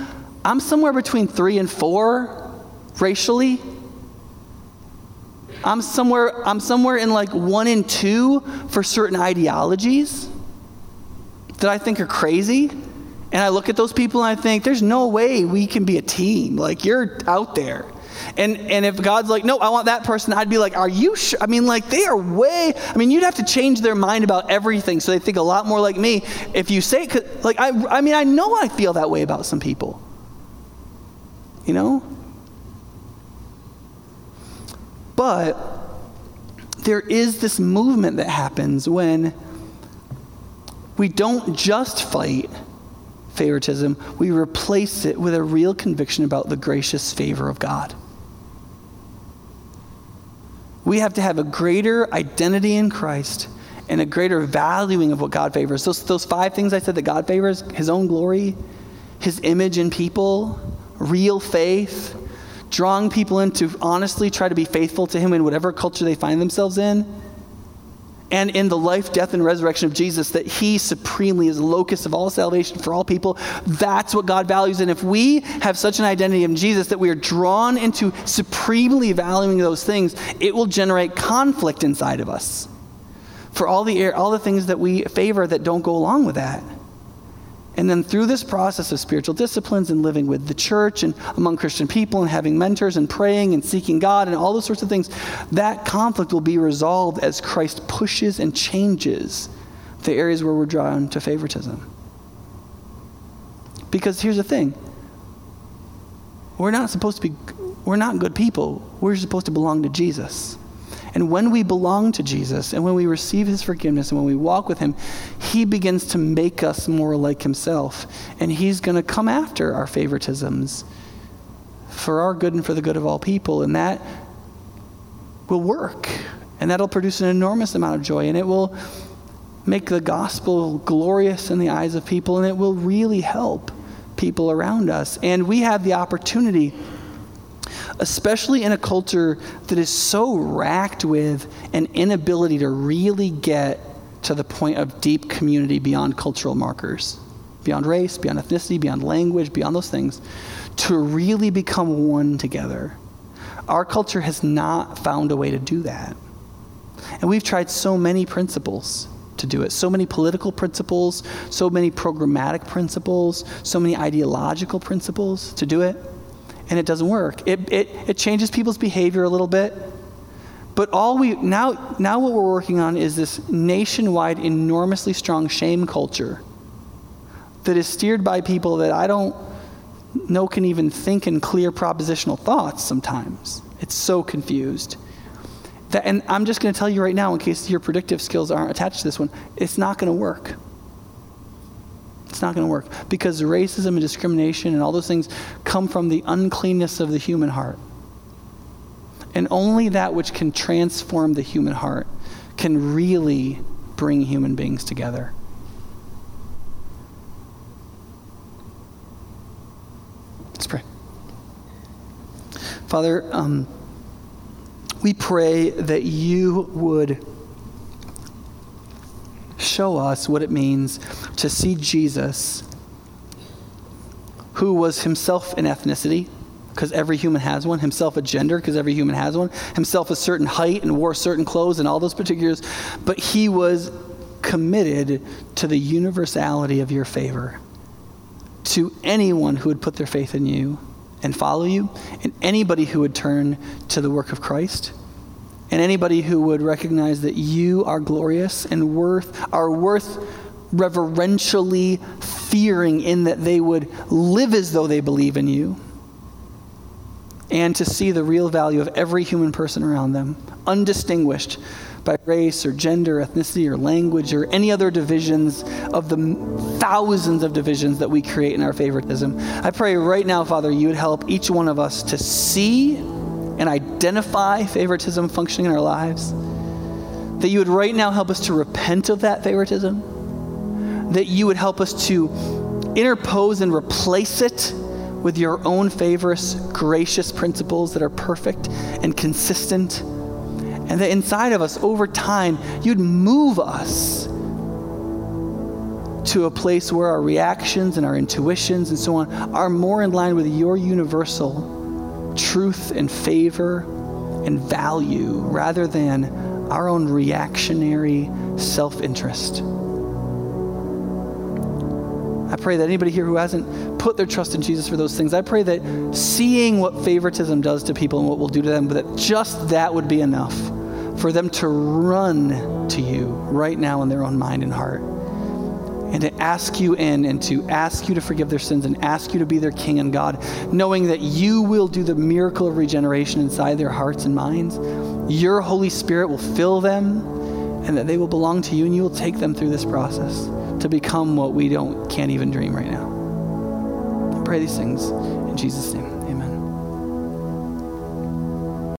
I'm somewhere between three and four racially. I'm somewhere, I'm somewhere in like one and two for certain ideologies that I think are crazy. And I look at those people and I think, there's no way we can be a team. Like, you're out there. And, and if God's like, no, I want that person, I'd be like, are you sure? I mean, like, they are way, I mean, you'd have to change their mind about everything so they think a lot more like me. If you say, like, I, I mean, I know I feel that way about some people. You know? But there is this movement that happens when we don't just fight favoritism, we replace it with a real conviction about the gracious favor of God. We have to have a greater identity in Christ and a greater valuing of what God favors. Those, those five things I said that God favors His own glory, His image in people, real faith, drawing people in to honestly try to be faithful to Him in whatever culture they find themselves in and in the life, death, and resurrection of Jesus, that He supremely is the locus of all salvation for all people. That's what God values. And if we have such an identity in Jesus that we are drawn into supremely valuing those things, it will generate conflict inside of us for all the, all the things that we favor that don't go along with that. And then through this process of spiritual disciplines and living with the church and among Christian people and having mentors and praying and seeking God and all those sorts of things, that conflict will be resolved as Christ pushes and changes the areas where we're drawn to favoritism. Because here's the thing we're not supposed to be, we're not good people. We're supposed to belong to Jesus. And when we belong to Jesus and when we receive his forgiveness and when we walk with him, he begins to make us more like himself. And he's going to come after our favoritisms for our good and for the good of all people. And that will work. And that'll produce an enormous amount of joy. And it will make the gospel glorious in the eyes of people. And it will really help people around us. And we have the opportunity especially in a culture that is so racked with an inability to really get to the point of deep community beyond cultural markers, beyond race, beyond ethnicity, beyond language, beyond those things, to really become one together. Our culture has not found a way to do that. And we've tried so many principles to do it so many political principles, so many programmatic principles, so many ideological principles to do it. And it doesn't work. It, it, it changes people's behavior a little bit. But all we now now what we're working on is this nationwide enormously strong shame culture that is steered by people that I don't know can even think in clear propositional thoughts sometimes. It's so confused. That, and I'm just going to tell you right now, in case your predictive skills aren't attached to this one, it's not going to work. It's not going to work because racism and discrimination and all those things come from the uncleanness of the human heart. And only that which can transform the human heart can really bring human beings together. Let's pray. Father, um, we pray that you would show us what it means to see Jesus, who was himself an ethnicity, because every human has one, himself a gender, because every human has one, himself a certain height and wore certain clothes and all those particulars, but he was committed to the universality of your favor. To anyone who would put their faith in you and follow you, and anybody who would turn to the work of Christ, and anybody who would recognize that you are glorious and worth are worth reverentially fearing in that they would live as though they believe in you and to see the real value of every human person around them, undistinguished by race or gender, ethnicity or language or any other divisions of the thousands of divisions that we create in our favoritism. I pray right now, Father, you would help each one of us to see and identify favoritism functioning in our lives. That you would right now help us to repent of that favoritism. That you would help us to interpose and replace it with your own favorous, gracious principles that are perfect and consistent and that inside of us, over time, you'd move us to a place where our reactions and our intuitions and so on are more in line with your universal truth and favor and value rather than our own reactionary self interest. I pray that anybody here who hasn't put their trust in Jesus for those things, I pray that seeing what favoritism does to people and what will do to them, that just that would be enough for them to run to you right now in their own mind and heart and to ask you in and to ask you to forgive their sins and ask you to be their king and God, knowing that you will do the miracle of regeneration inside their hearts and minds. Your Holy Spirit will fill them and that they will belong to you and you will take them through this process to become what we don't can't even dream right now. I pray these things in Jesus' name.